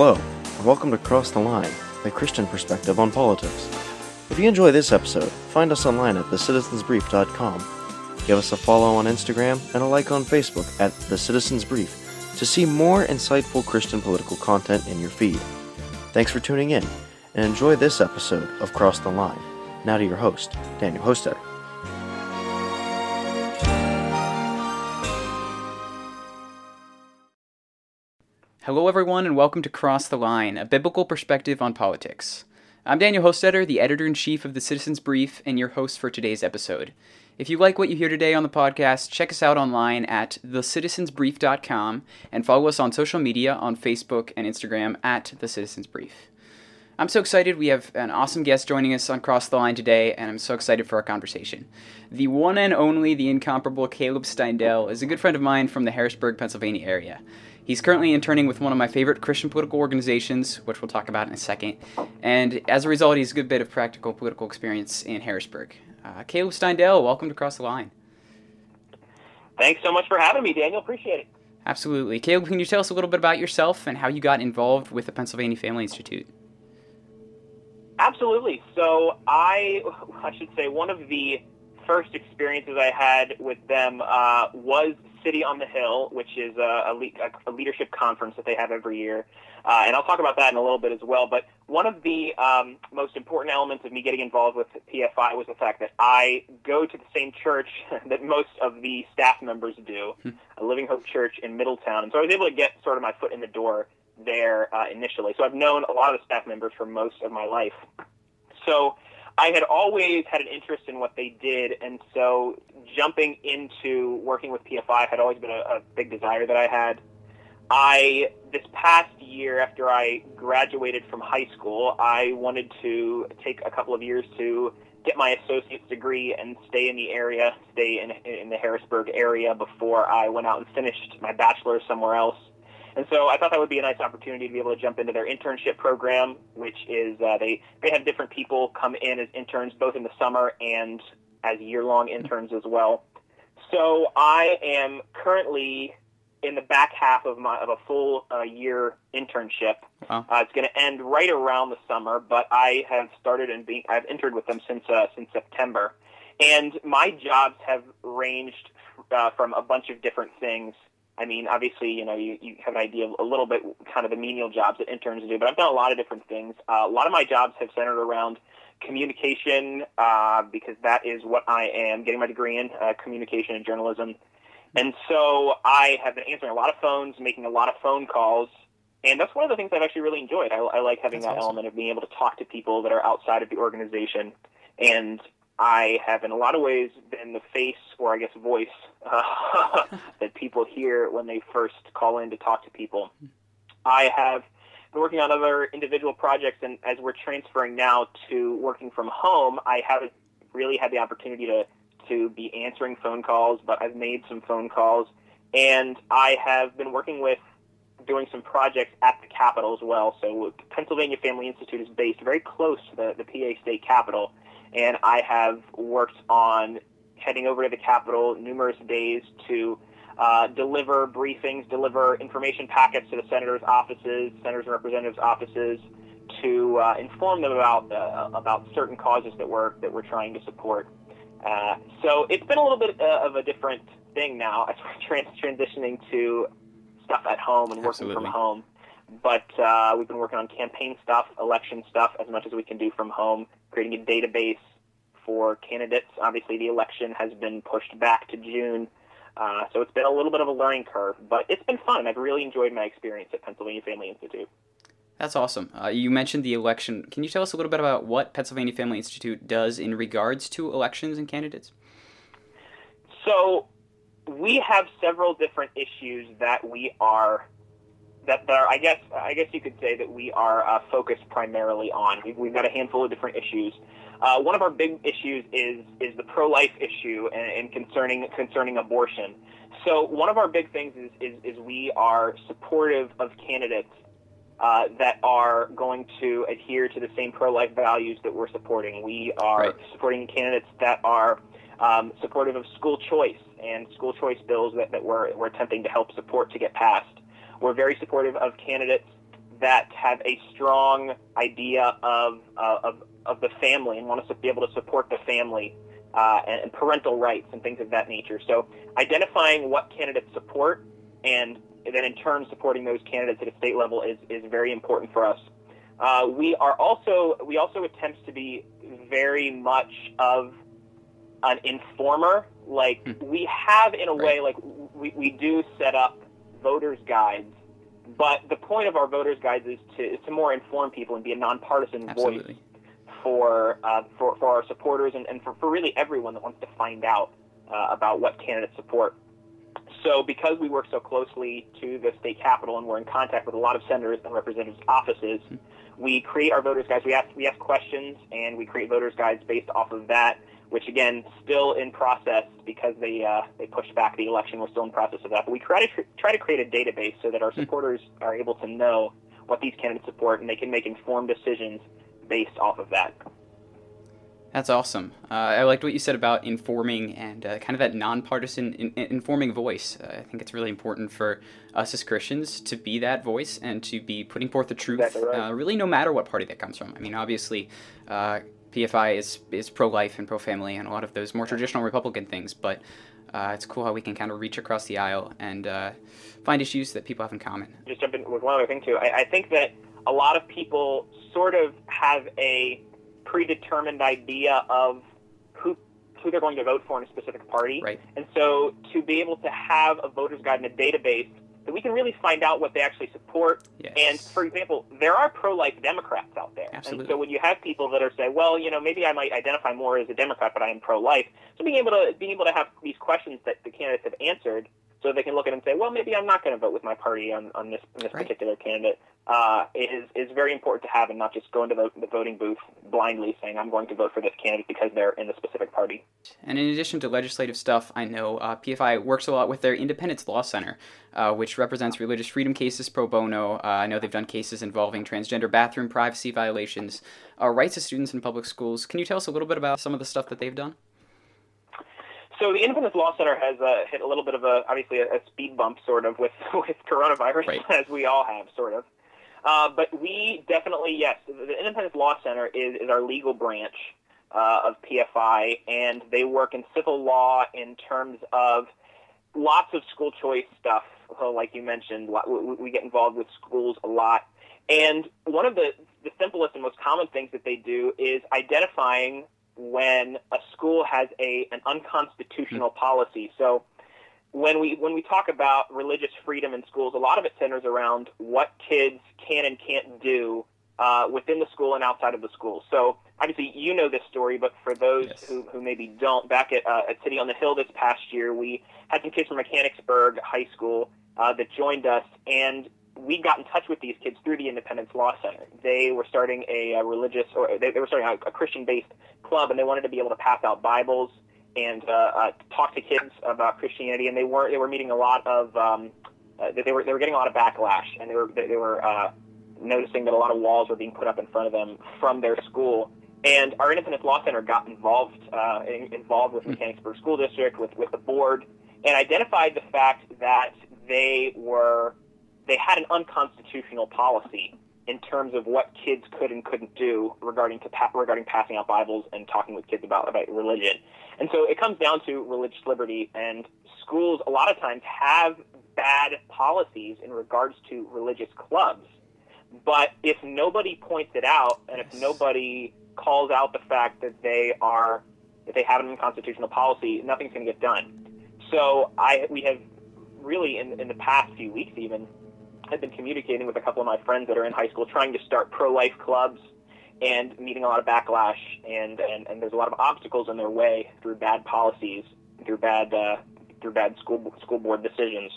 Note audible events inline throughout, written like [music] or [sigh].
Hello, and welcome to Cross the Line, a Christian perspective on politics. If you enjoy this episode, find us online at thecitizensbrief.com. Give us a follow on Instagram and a like on Facebook at The Citizens Brief to see more insightful Christian political content in your feed. Thanks for tuning in, and enjoy this episode of Cross the Line. Now to your host, Daniel Hostetter. Hello, everyone, and welcome to Cross the Line, a biblical perspective on politics. I'm Daniel Hostetter, the editor in chief of the Citizens Brief, and your host for today's episode. If you like what you hear today on the podcast, check us out online at thecitizensbrief.com and follow us on social media on Facebook and Instagram at The Citizens Brief. I'm so excited. We have an awesome guest joining us on Cross the Line today, and I'm so excited for our conversation. The one and only, the incomparable Caleb Steindel is a good friend of mine from the Harrisburg, Pennsylvania area. He's currently interning with one of my favorite Christian political organizations, which we'll talk about in a second. And as a result, he's a good bit of practical political experience in Harrisburg. Uh, Caleb Steindel, welcome to Cross the Line. Thanks so much for having me, Daniel. Appreciate it. Absolutely. Caleb, can you tell us a little bit about yourself and how you got involved with the Pennsylvania Family Institute? Absolutely. So I, I should say, one of the first experiences I had with them uh, was City on the Hill, which is a, a, a, leadership conference that they have every year. Uh, and I'll talk about that in a little bit as well. But one of the um, most important elements of me getting involved with PFI was the fact that I go to the same church [laughs] that most of the staff members do, hmm. a Living Hope Church in Middletown. And so I was able to get sort of my foot in the door there uh, initially. So I've known a lot of the staff members for most of my life. So I had always had an interest in what they did, and so jumping into working with PFI had always been a, a big desire that I had. I this past year after I graduated from high school, I wanted to take a couple of years to get my associate's degree and stay in the area, stay in in the Harrisburg area before I went out and finished my bachelor's somewhere else. And so I thought that would be a nice opportunity to be able to jump into their internship program, which is uh, they they have different people come in as interns both in the summer and as year long interns as well. So I am currently in the back half of my of a full uh, year internship. Uh, it's going to end right around the summer, but I have started and being I've entered with them since uh, since September, and my jobs have ranged uh, from a bunch of different things I mean, obviously, you know, you, you have an idea of a little bit kind of the menial jobs that interns do, but I've done a lot of different things. Uh, a lot of my jobs have centered around communication uh, because that is what I am getting my degree in, uh, communication and journalism. And so I have been answering a lot of phones, making a lot of phone calls, and that's one of the things I've actually really enjoyed. I, I like having that's that awesome. element of being able to talk to people that are outside of the organization and I have, in a lot of ways, been the face or I guess voice uh, [laughs] that people hear when they first call in to talk to people. I have been working on other individual projects, and as we're transferring now to working from home, I haven't really had the opportunity to to be answering phone calls, but I've made some phone calls, and I have been working with doing some projects at the Capitol as well. So Pennsylvania Family Institute is based very close to the, the PA state capitol and I have worked on heading over to the Capitol numerous days to uh, deliver briefings, deliver information packets to the senators' offices, senators and representatives' offices, to uh, inform them about uh, about certain causes that we're that we're trying to support. Uh, so it's been a little bit uh, of a different thing now as we're [laughs] trans- transitioning to stuff at home and working Absolutely. from home. But uh, we've been working on campaign stuff, election stuff, as much as we can do from home creating a database for candidates. Obviously, the election has been pushed back to June. Uh, so it's been a little bit of a learning curve, but it's been fun. I've really enjoyed my experience at Pennsylvania Family Institute. That's awesome. Uh, you mentioned the election. Can you tell us a little bit about what Pennsylvania Family Institute does in regards to elections and candidates? So, we have several different issues that we are that, that are, I guess I guess you could say that we are uh, focused primarily on. We've, we've, got a handful of different issues. Uh, one of our big issues is is the pro life issue and, and, concerning concerning abortion. So one of our big things is is, is we are supportive of candidates uh, that are going to adhere to the same pro life values that we're supporting. We are right. supporting candidates that are um, supportive of school choice and school choice bills that, that we're, we're attempting to help support to get passed. We're very supportive of candidates that have a strong idea of, uh, of, of the family and want us to be able to support the family uh, and, and parental rights and things of that nature. So identifying what candidates support and then in turn supporting those candidates at a state level is, is very important for us. Uh, we are also we also attempt to be very much of an informer. Like Hmm. we have in a Right. way, like we, we do set up voters guides, but the point of our voters guides is to is to more inform people and be a nonpartisan voice for uh, for for our supporters and, and for, for really everyone that wants to find out uh, about what candidates support. So, because we work so closely to the state capitol and we're in contact with a lot of senators and representatives' offices, we create our voters guides. We ask we ask questions and we create voters guides based off of that. Which again, still in process because they uh, they pushed back the election. We're still in process of that. But we try to try to create a database so that our supporters are able to know what these candidates support and they can make informed decisions based off of that. That's awesome. Uh, I liked what you said about informing and uh, kind of that nonpartisan in, in- informing voice. Uh, I think it's really important for us as Christians to be that voice and to be putting forth the truth, Exactly right. uh, really no matter what party that comes from. I mean, obviously, uh, PFI is, is pro life and pro family and a lot of those more traditional Republican things, but uh, it's cool how we can kind of reach across the aisle and uh, find issues that people have in common. just jump in with one other thing too. I, I think that a lot of people sort of have a predetermined idea of who who they're going to vote for in a specific party, Right. and so to be able to have a voters guide and a database that we can really find out what they actually support. Yes. And for example, there are pro-life Democrats out there, Absolutely. and so when you have people that are saying, well, you know, maybe I might identify more as a Democrat, but I am pro-life. So being able to being able to have these questions that the candidates have answered so they can look at it and say, well, maybe I'm not going to vote with my party on, on this, on this Right. particular candidate, uh, is, is very important to have and not just go into the, the voting booth blindly saying, I'm going to vote for this candidate because they're in the specific party. And in addition to legislative stuff, I know uh, PFI works a lot with their Independence Law Center, uh, which represents religious freedom cases pro bono. Uh, I know they've done cases involving transgender bathroom privacy violations, uh, rights of students in public schools. Can you tell us a little bit about some of the stuff that they've done? So the Independence Law Center has uh, hit a little bit of a, obviously, a, a speed bump, sort of, with, [laughs] with coronavirus, Right. [laughs] as we all have, sort of. Uh, but we definitely, yes, the Independence Law Center is, is our legal branch uh, of PFI, and they work in civil law in terms of lots of school choice stuff. So like you mentioned, we, we get involved with schools a lot. And one of the, the simplest and most common things that they do is identifying when a school has a an unconstitutional policy. So when we when we talk about religious freedom in schools, a lot of it centers around what kids can and can't do uh, within the school and outside of the school. So obviously you know this story, but for those Yes. who, who maybe don't, back at, uh, at City on the Hill this past year, we had some kids from Mechanicsburg High School uh, that joined us, and we got in touch with these kids through the Independence Law Center. They were starting a, uh religious, or they, they were starting a, a Christian-based club, and they wanted to be able to pass out Bibles and uh, uh, talk to kids about Christianity. And they were they were meeting a lot of um, uh, they were they were getting a lot of backlash, and they were they, they were uh, noticing that a lot of walls were being put up in front of them from their school. And our Independence Law Center got involved uh, in, involved with Mechanicsburg School District with with the board and identified the fact that they were they had an unconstitutional policy in terms of what kids could and couldn't do regarding to pa- regarding passing out Bibles and talking with kids about about religion. And so it comes down to religious liberty, and schools a lot of times have bad policies in regards to religious clubs. But if nobody points it out, and if nobody calls out the fact that they are that they have an unconstitutional policy, nothing's going to get done. So I we have really in in the past few weeks even have been communicating with a couple of my friends that are in high school trying to start pro-life clubs and meeting a lot of backlash and, and, and there's a lot of obstacles in their way through bad policies, through bad uh, through bad school school board decisions.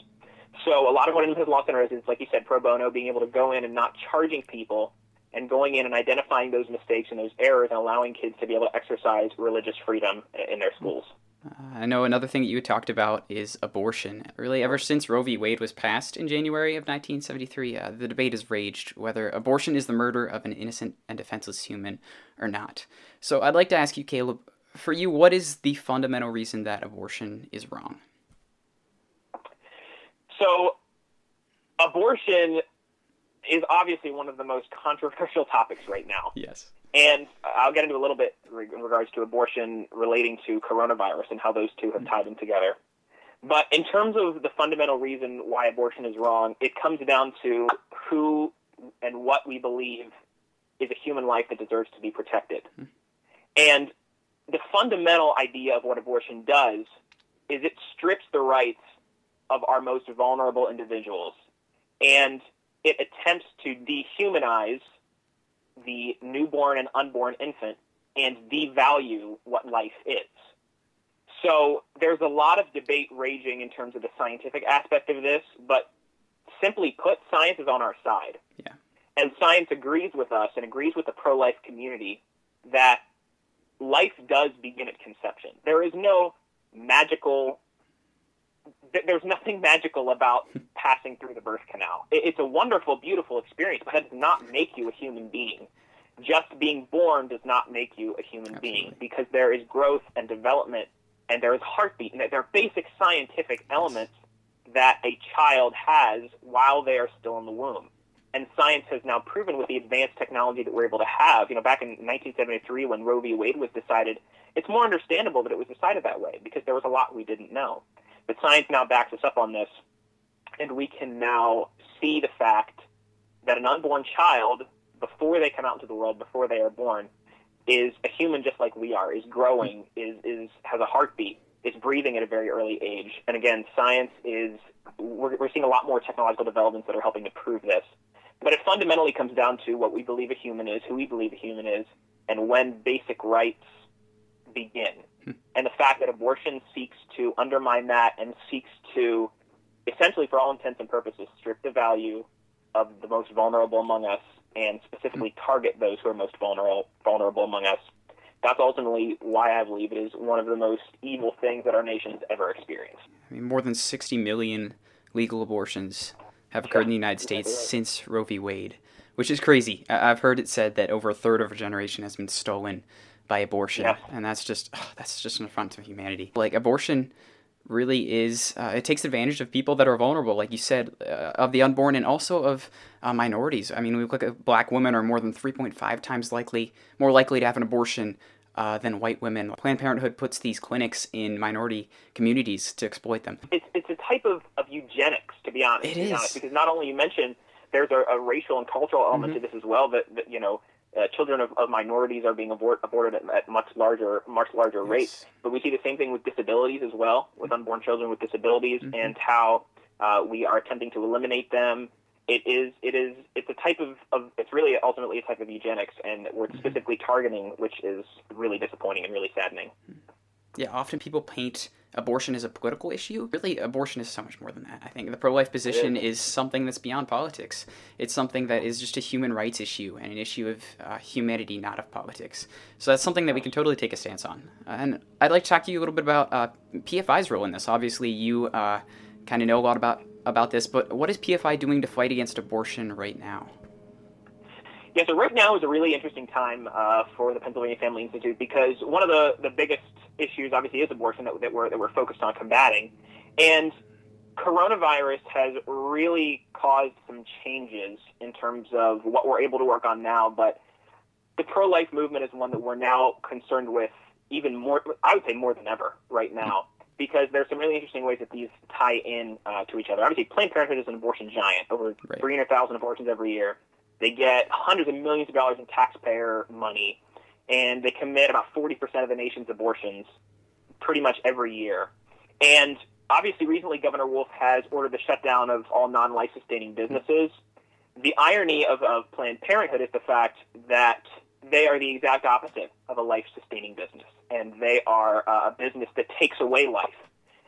So a lot of what Independence Law Center is like you said, pro bono, being able to go in and not charging people and going in and identifying those mistakes and those errors and allowing kids to be able to exercise religious freedom in their schools. Uh, I know another thing that you talked about is abortion. Really, ever since Roe v. Wade was passed in January of 1973, uh, the debate has raged whether abortion is the murder of an innocent and defenseless human or not. So I'd like to ask you, Caleb, for you, what is the fundamental reason that abortion is wrong? So, abortion is obviously one of the most controversial topics right now. Yes. And I'll get into a little bit in regards to abortion relating to coronavirus and how those two have tied in together. But in terms of the fundamental reason why abortion is wrong, it comes down to who and what we believe is a human life that deserves to be protected. And the fundamental idea of what abortion does is it strips the rights of our most vulnerable individuals and it attempts to dehumanize the newborn and unborn infant and devalue what life is. So there's a lot of debate raging in terms of the scientific aspect of this, but simply put, science is on our side. Yeah. And science agrees with us and agrees with the pro life community that life does begin at conception. There is no magical there's nothing magical about hmm. passing through the birth canal. It's a wonderful, beautiful experience, but that does not make you a human being. Just being born does not make you a human Absolutely. being because there is growth and development and there is heartbeat and there are basic scientific elements that a child has while they are still in the womb. And science has now proven with the advanced technology that we're able to have, you know, back in 1973 when Roe v. Wade was decided, it's more understandable that it was decided that way because there was a lot we didn't know. But science now backs us up on this, and we can now see the fact that an unborn child, before they come out into the world, before they are born, is a human just like we are, is growing, is, is has a heartbeat, is breathing at a very early age. And again, science is, we're, we're seeing a lot more technological developments that are helping to prove this. But it fundamentally comes down to what we believe a human is, who we believe a human is, and when basic rights begin. And the fact that abortion seeks to undermine that and seeks to, essentially, for all intents and purposes, strip the value of the most vulnerable among us and specifically hmm. target those who are most vulnerable, vulnerable among us. That's ultimately why I believe it is one of the most evil things that our nation's ever experienced. I mean, more than 60 million legal abortions have occurred in the United States since Roe v. Wade, which is crazy. I've heard it said that over a third of a generation has been stolen by abortion, Yeah. and that's just oh, that's just an affront to humanity. Like abortion really is uh, it takes advantage of people that are vulnerable like you said uh, of the unborn and also of uh, minorities i mean we look at black women are more than 3.5 times likely more likely to have an abortion uh, than white women planned parenthood puts these clinics in minority communities to exploit them It's, it's a type of, of eugenics, to be honest. It to be is. honest, because not only you mentioned there's a, a racial and cultural element Mm-hmm. to this as well. That, that you know, uh, children of, of minorities are being abort, aborted at, at much larger much larger rates. But we see the same thing with disabilities as well, with unborn children with disabilities, Mm-hmm. and how uh, we are attempting to eliminate them. It is it is it's a type of, of it's really ultimately a type of eugenics, and we're Mm-hmm. specifically targeting, which is really disappointing and really saddening. Yeah, often people paint abortion is a political issue. Really, abortion is so much more than that. I think the pro life position is something that's beyond politics. It's something that is just a human rights issue and an issue of uh, humanity, not of politics. So that's something that we can totally take a stance on. And I'd like to talk to you a little bit about uh, PFI's role in this. Obviously, you uh, kind of know a lot about, about this, but what is PFI doing to fight against abortion right now? Yeah, so right now is a really interesting time uh, for the Pennsylvania Family Institute because one of the, the biggest issues, obviously, is abortion that, that, we're, that we're focused on combating. And coronavirus has really caused some changes in terms of what we're able to work on now. But the pro life movement is one that we're now concerned with even more, I would say more than ever right now. Because there's some really interesting ways that these tie in uh, to each other. Obviously, Planned Parenthood is an abortion giant, over Right. 300,000 abortions every year. They get hundreds of millions of dollars in taxpayer money, and they commit about 40% of the nation's abortions pretty much every year. And obviously, recently, Governor Wolf has ordered the shutdown of all non life sustaining businesses. The irony of, of Planned Parenthood is the fact that they are the exact opposite of a life sustaining business, and they are uh, a business that takes away life.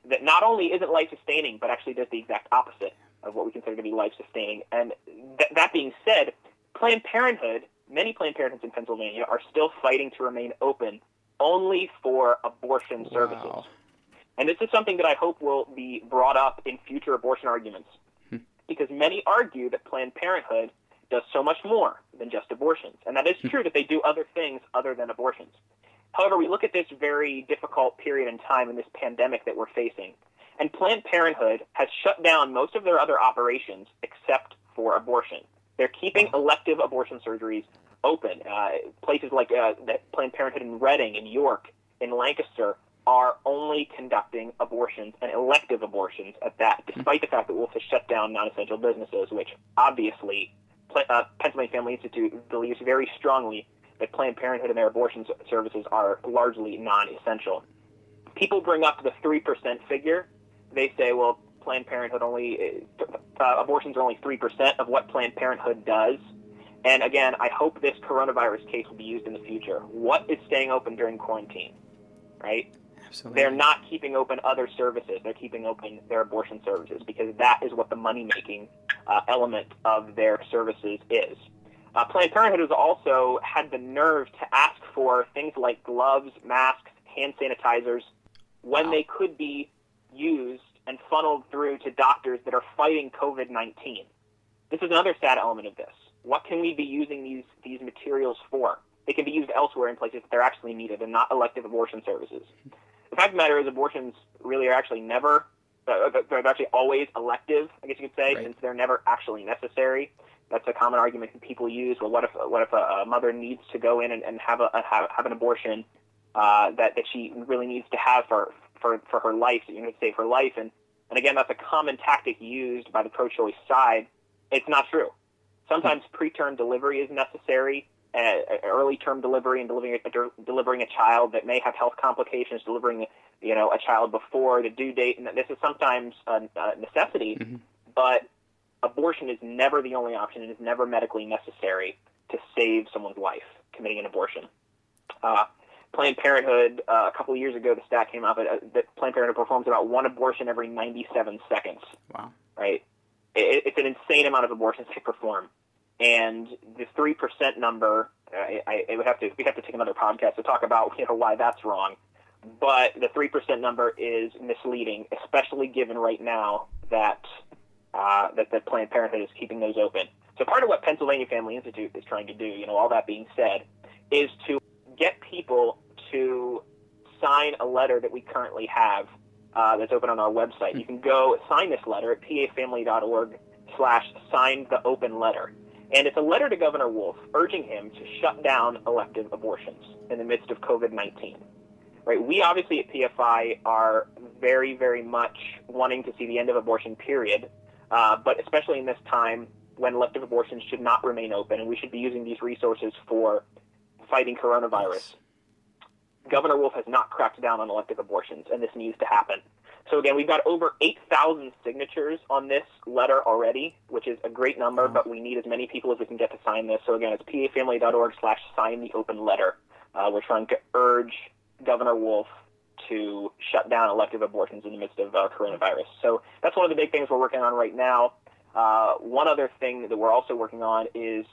That not only isn't life sustaining, but actually does the exact opposite of what we consider to be life sustaining. And th- that being said, Planned Parenthood, many Planned Parenthoods in Pennsylvania are still fighting to remain open only for abortion services. And this is something that I hope will be brought up in future abortion arguments. Hmm. Because many argue that Planned Parenthood does so much more than just abortions. And that is hmm. true that they do other things other than abortions. However, we look at this very difficult period in time in this pandemic that we're facing, and Planned Parenthood has shut down most of their other operations except for abortion. They're keeping elective abortion surgeries open. Uh, places like uh, Planned Parenthood in Reading, in York, in Lancaster are only conducting abortions and elective abortions at that, despite the fact that Wolf has shut down non-essential businesses, which obviously uh, Pennsylvania Family Institute believes very strongly that Planned Parenthood and their abortion services are largely non-essential. People bring up the three percent figure. They say, well, Planned Parenthood only uh, abortions are only three percent of what Planned Parenthood does. And again, I hope this coronavirus case will be used in the future. What is staying open during quarantine, right? Absolutely. They're not keeping open other services. They're keeping open their abortion services because that is what the money making uh, element of their services is. Uh, Planned Parenthood has also had the nerve to ask for things like gloves, masks, hand sanitizers when wow. they could be used and funneled through to doctors that are fighting COVID 19. This is another sad element of this. What can we be using these, these materials for? They can be used elsewhere in places that they're actually needed and not elective abortion services. The fact of the matter is, abortions really are actually never, uh, they're actually always elective, I guess you could say, right. since they're never actually necessary. That's a common argument that people use. Well, what if what if a, a mother needs to go in and, and have a have, have an abortion uh, that that she really needs to have for for for her life? You know, save her life, and and again, that's a common tactic used by the pro-choice side. It's not true. Sometimes preterm delivery is necessary, uh, early term delivery and delivering a, delivering a child that may have health complications, delivering you know a child before the due date, and this is sometimes a, a necessity. Mm-hmm. But abortion is never the only option. It is never medically necessary to save someone's life committing an abortion. Uh, Planned Parenthood, uh, a couple of years ago, the stat came out uh, that Planned Parenthood performs about one abortion every 97 seconds. Wow. Right? It, it's an insane amount of abortions they perform. And the 3% number, I, I, would have to, we have to take another podcast to talk about you know, why that's wrong. But the 3% number is misleading, especially given right now that uh, that, that Planned Parenthood is keeping those open. So part of what Pennsylvania Family Institute is trying to do, you know, all that being said, is to get people to sign a letter that we currently have uh, that's open on our website. You can go sign this letter at pafamily.org slash sign the open letter. And it's a letter to Governor Wolf urging him to shut down elective abortions in the midst of COVID-19 right? We obviously at PFI are very, very much wanting to see the end of abortion, period. Uh, but especially in this time when elective abortions should not remain open, and we should be using these resources for fighting coronavirus. Governor Wolf has not cracked down on elective abortions, and this needs to happen. So again, we've got over 8,000 signatures on this letter already, which is a great number, but we need as many people as we can get to sign this. So again, it's pafamily.org slash sign the open letter. Uh, we're trying to urge Governor Wolf to shut down elective abortions in the midst of uh, coronavirus. So that's one of the big things we're working on right now. Uh, one other thing that we're also working on is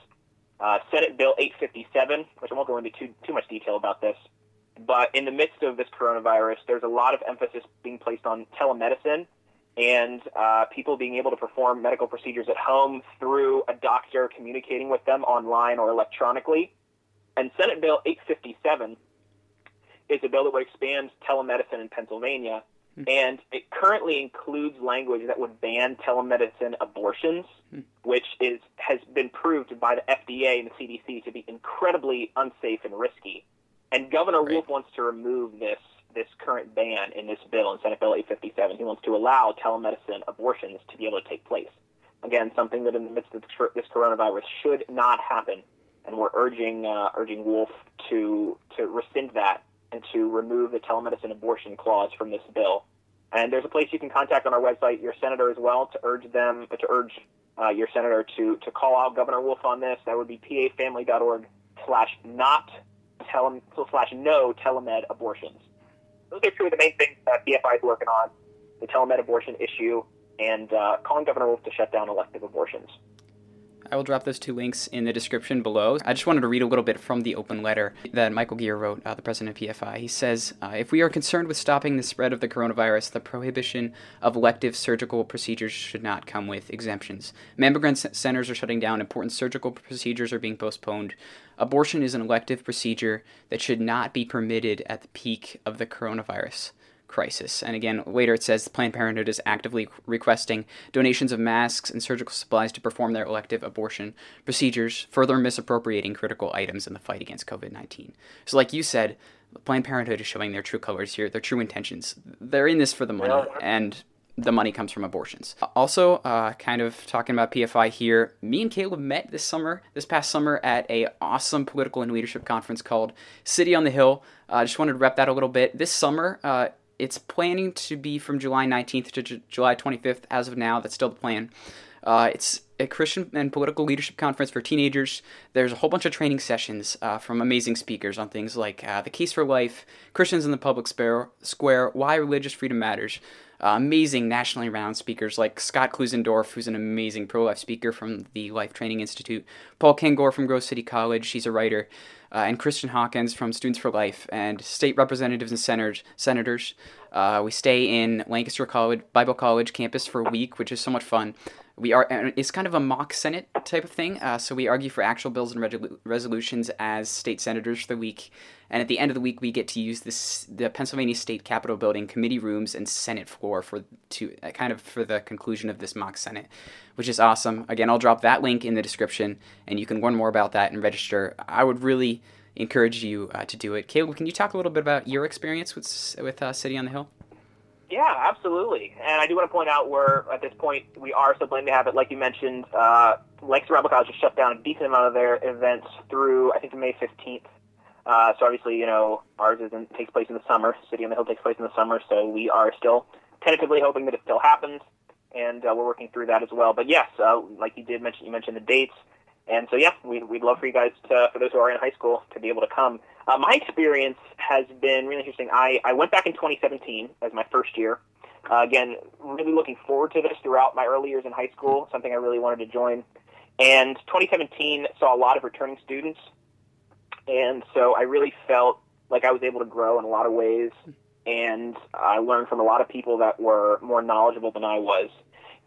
uh, Senate Bill 857, which I won't go into too, too much detail about this. But in the midst of this coronavirus, there's a lot of emphasis being placed on telemedicine and uh, people being able to perform medical procedures at home through a doctor communicating with them online or electronically. And Senate Bill 857 is a bill that would expand telemedicine in Pennsylvania, hmm. and it currently includes language that would ban telemedicine abortions, hmm. which is has been proved by the FDA and the CDC to be incredibly unsafe and risky. And Governor right. Wolf wants to remove this this current ban in this bill in Senate Bill 857. He wants to allow telemedicine abortions to be able to take place. Again, something that in the midst of this coronavirus should not happen, and we're urging uh, urging Wolf to to rescind that and to remove the telemedicine abortion clause from this bill. And there's a place you can contact on our website your senator as well to urge them to urge uh, your senator to to call out Governor Wolf on this. That would be pafamily.org slash not tele slash no telemed abortions. Those are two of the main things that PFI is working on: the telemed abortion issue and uh, calling Governor Wolf to shut down elective abortions. I will drop those two links in the description below. I just wanted to read a little bit from the open letter that Michael Geer wrote, uh, the president of PFI. He says, uh, If we are concerned with stopping the spread of the coronavirus, the prohibition of elective surgical procedures should not come with exemptions. Mammogram centers are shutting down, important surgical procedures are being postponed. Abortion is an elective procedure that should not be permitted at the peak of the coronavirus. Crisis. And again, later it says Planned Parenthood is actively requesting donations of masks and surgical supplies to perform their elective abortion procedures, further misappropriating critical items in the fight against COVID 19. So, like you said, Planned Parenthood is showing their true colors here, their true intentions. They're in this for the money, and the money comes from abortions. Also, uh, kind of talking about PFI here, me and Caleb met this summer, this past summer, at a awesome political and leadership conference called City on the Hill. I uh, just wanted to rep that a little bit. This summer, uh, it's planning to be from July 19th to J- July 25th. As of now, that's still the plan. Uh, it's a Christian and political leadership conference for teenagers. There's a whole bunch of training sessions uh, from amazing speakers on things like uh, the case for life, Christians in the public square, why religious freedom matters. Uh, amazing nationally renowned speakers like Scott Klusendorf, who's an amazing pro life speaker from the Life Training Institute, Paul Kengor from Grove City College, she's a writer, uh, and Kristan Hawkins from Students for Life, and state representatives and senators. senators. Uh, we stay in Lancaster College, Bible College campus for a week, which is so much fun we are it's kind of a mock senate type of thing uh, so we argue for actual bills and re- resolutions as state senators for the week and at the end of the week we get to use this the pennsylvania state capitol building committee rooms and senate floor for to uh, kind of for the conclusion of this mock senate which is awesome. Again i'll drop that link in the description and you can learn more about that and register. I would really encourage you uh, to do it. Caleb can you talk a little bit about your experience with with uh, city on the hill yeah, absolutely. And I do want to point out where at this point we are still planning to have it, like you mentioned, uh, Lancaster College has shut down a decent amount of their events through I think May 15th. Uh, so obviously, you know, ours isn't takes place in the summer. City on the Hill takes place in the summer, so we are still tentatively hoping that it still happens, and uh, we're working through that as well. But yes, uh, like you did mention, you mentioned the dates, and so yeah, we, we'd love for you guys to, for those who are in high school, to be able to come. Uh, my experience has been really interesting. I, I went back in 2017 as my first year. Uh, again, really looking forward to this throughout my early years in high school, something I really wanted to join. And 2017 saw a lot of returning students. And so I really felt like I was able to grow in a lot of ways. And I learned from a lot of people that were more knowledgeable than I was.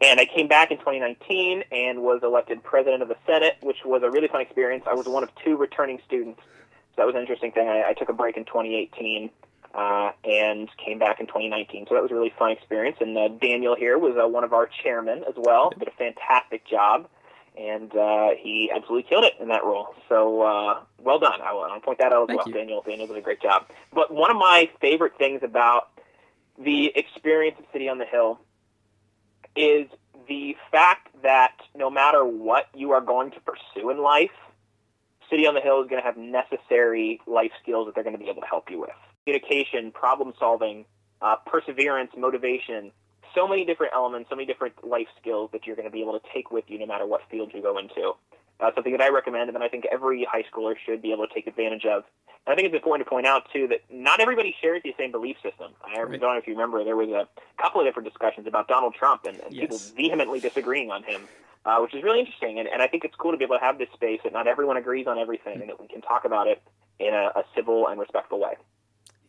And I came back in 2019 and was elected president of the Senate, which was a really fun experience. I was one of two returning students so that was an interesting thing. I, I took a break in 2018 uh, and came back in 2019. So that was a really fun experience. And uh, Daniel here was uh, one of our chairmen as well. Did a fantastic job, and uh, he absolutely killed it in that role. So uh, well done. I want to point that out as Thank well. You. Daniel, Daniel did a great job. But one of my favorite things about the experience of City on the Hill is the fact that no matter what you are going to pursue in life, City on the Hill is going to have necessary life skills that they're going to be able to help you with. Communication, problem solving, uh, perseverance, motivation, so many different elements, so many different life skills that you're going to be able to take with you no matter what field you go into. Uh, something that I recommend and that I think every high schooler should be able to take advantage of. And I think it's important to point out, too, that not everybody shares the same belief system. I don't know if you remember, there was a couple of different discussions about Donald Trump and, and yes. people vehemently disagreeing on him uh, which is really interesting. And, and I think it's cool to be able to have this space that not everyone agrees on everything and that we can talk about it in a, a civil and respectful way.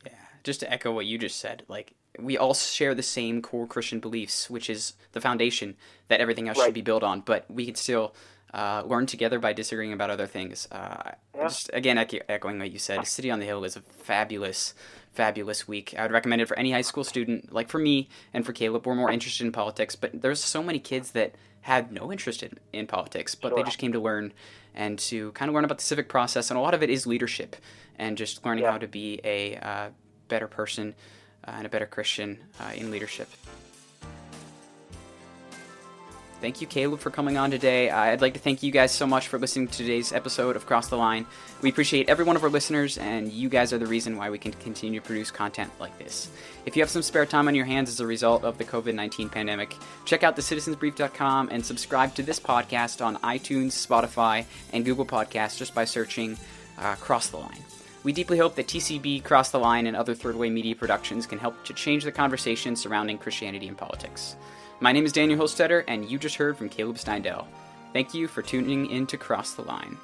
Yeah, just to echo what you just said, like we all share the same core Christian beliefs, which is the foundation that everything else right. should be built on. But we can still uh, learn together by disagreeing about other things. Uh, yeah. Just again, echoing what you said, City on the Hill is a fabulous, fabulous week. I would recommend it for any high school student, like for me and for Caleb. We're more interested in politics, but there's so many kids that had no interest in, in politics, but sure. they just came to learn and to kind of learn about the civic process. And a lot of it is leadership and just learning yeah. how to be a uh, better person uh, and a better Christian uh, in leadership. Thank you, Caleb, for coming on today. I'd like to thank you guys so much for listening to today's episode of Cross the Line. We appreciate every one of our listeners, and you guys are the reason why we can continue to produce content like this. If you have some spare time on your hands as a result of the COVID 19 pandemic, check out thecitizensbrief.com and subscribe to this podcast on iTunes, Spotify, and Google Podcasts just by searching uh, Cross the Line. We deeply hope that TCB, Cross the Line, and other Third Way Media productions can help to change the conversation surrounding Christianity and politics. My name is Daniel Hostetter, and you just heard from Caleb Steindel. Thank you for tuning in to Cross the Line.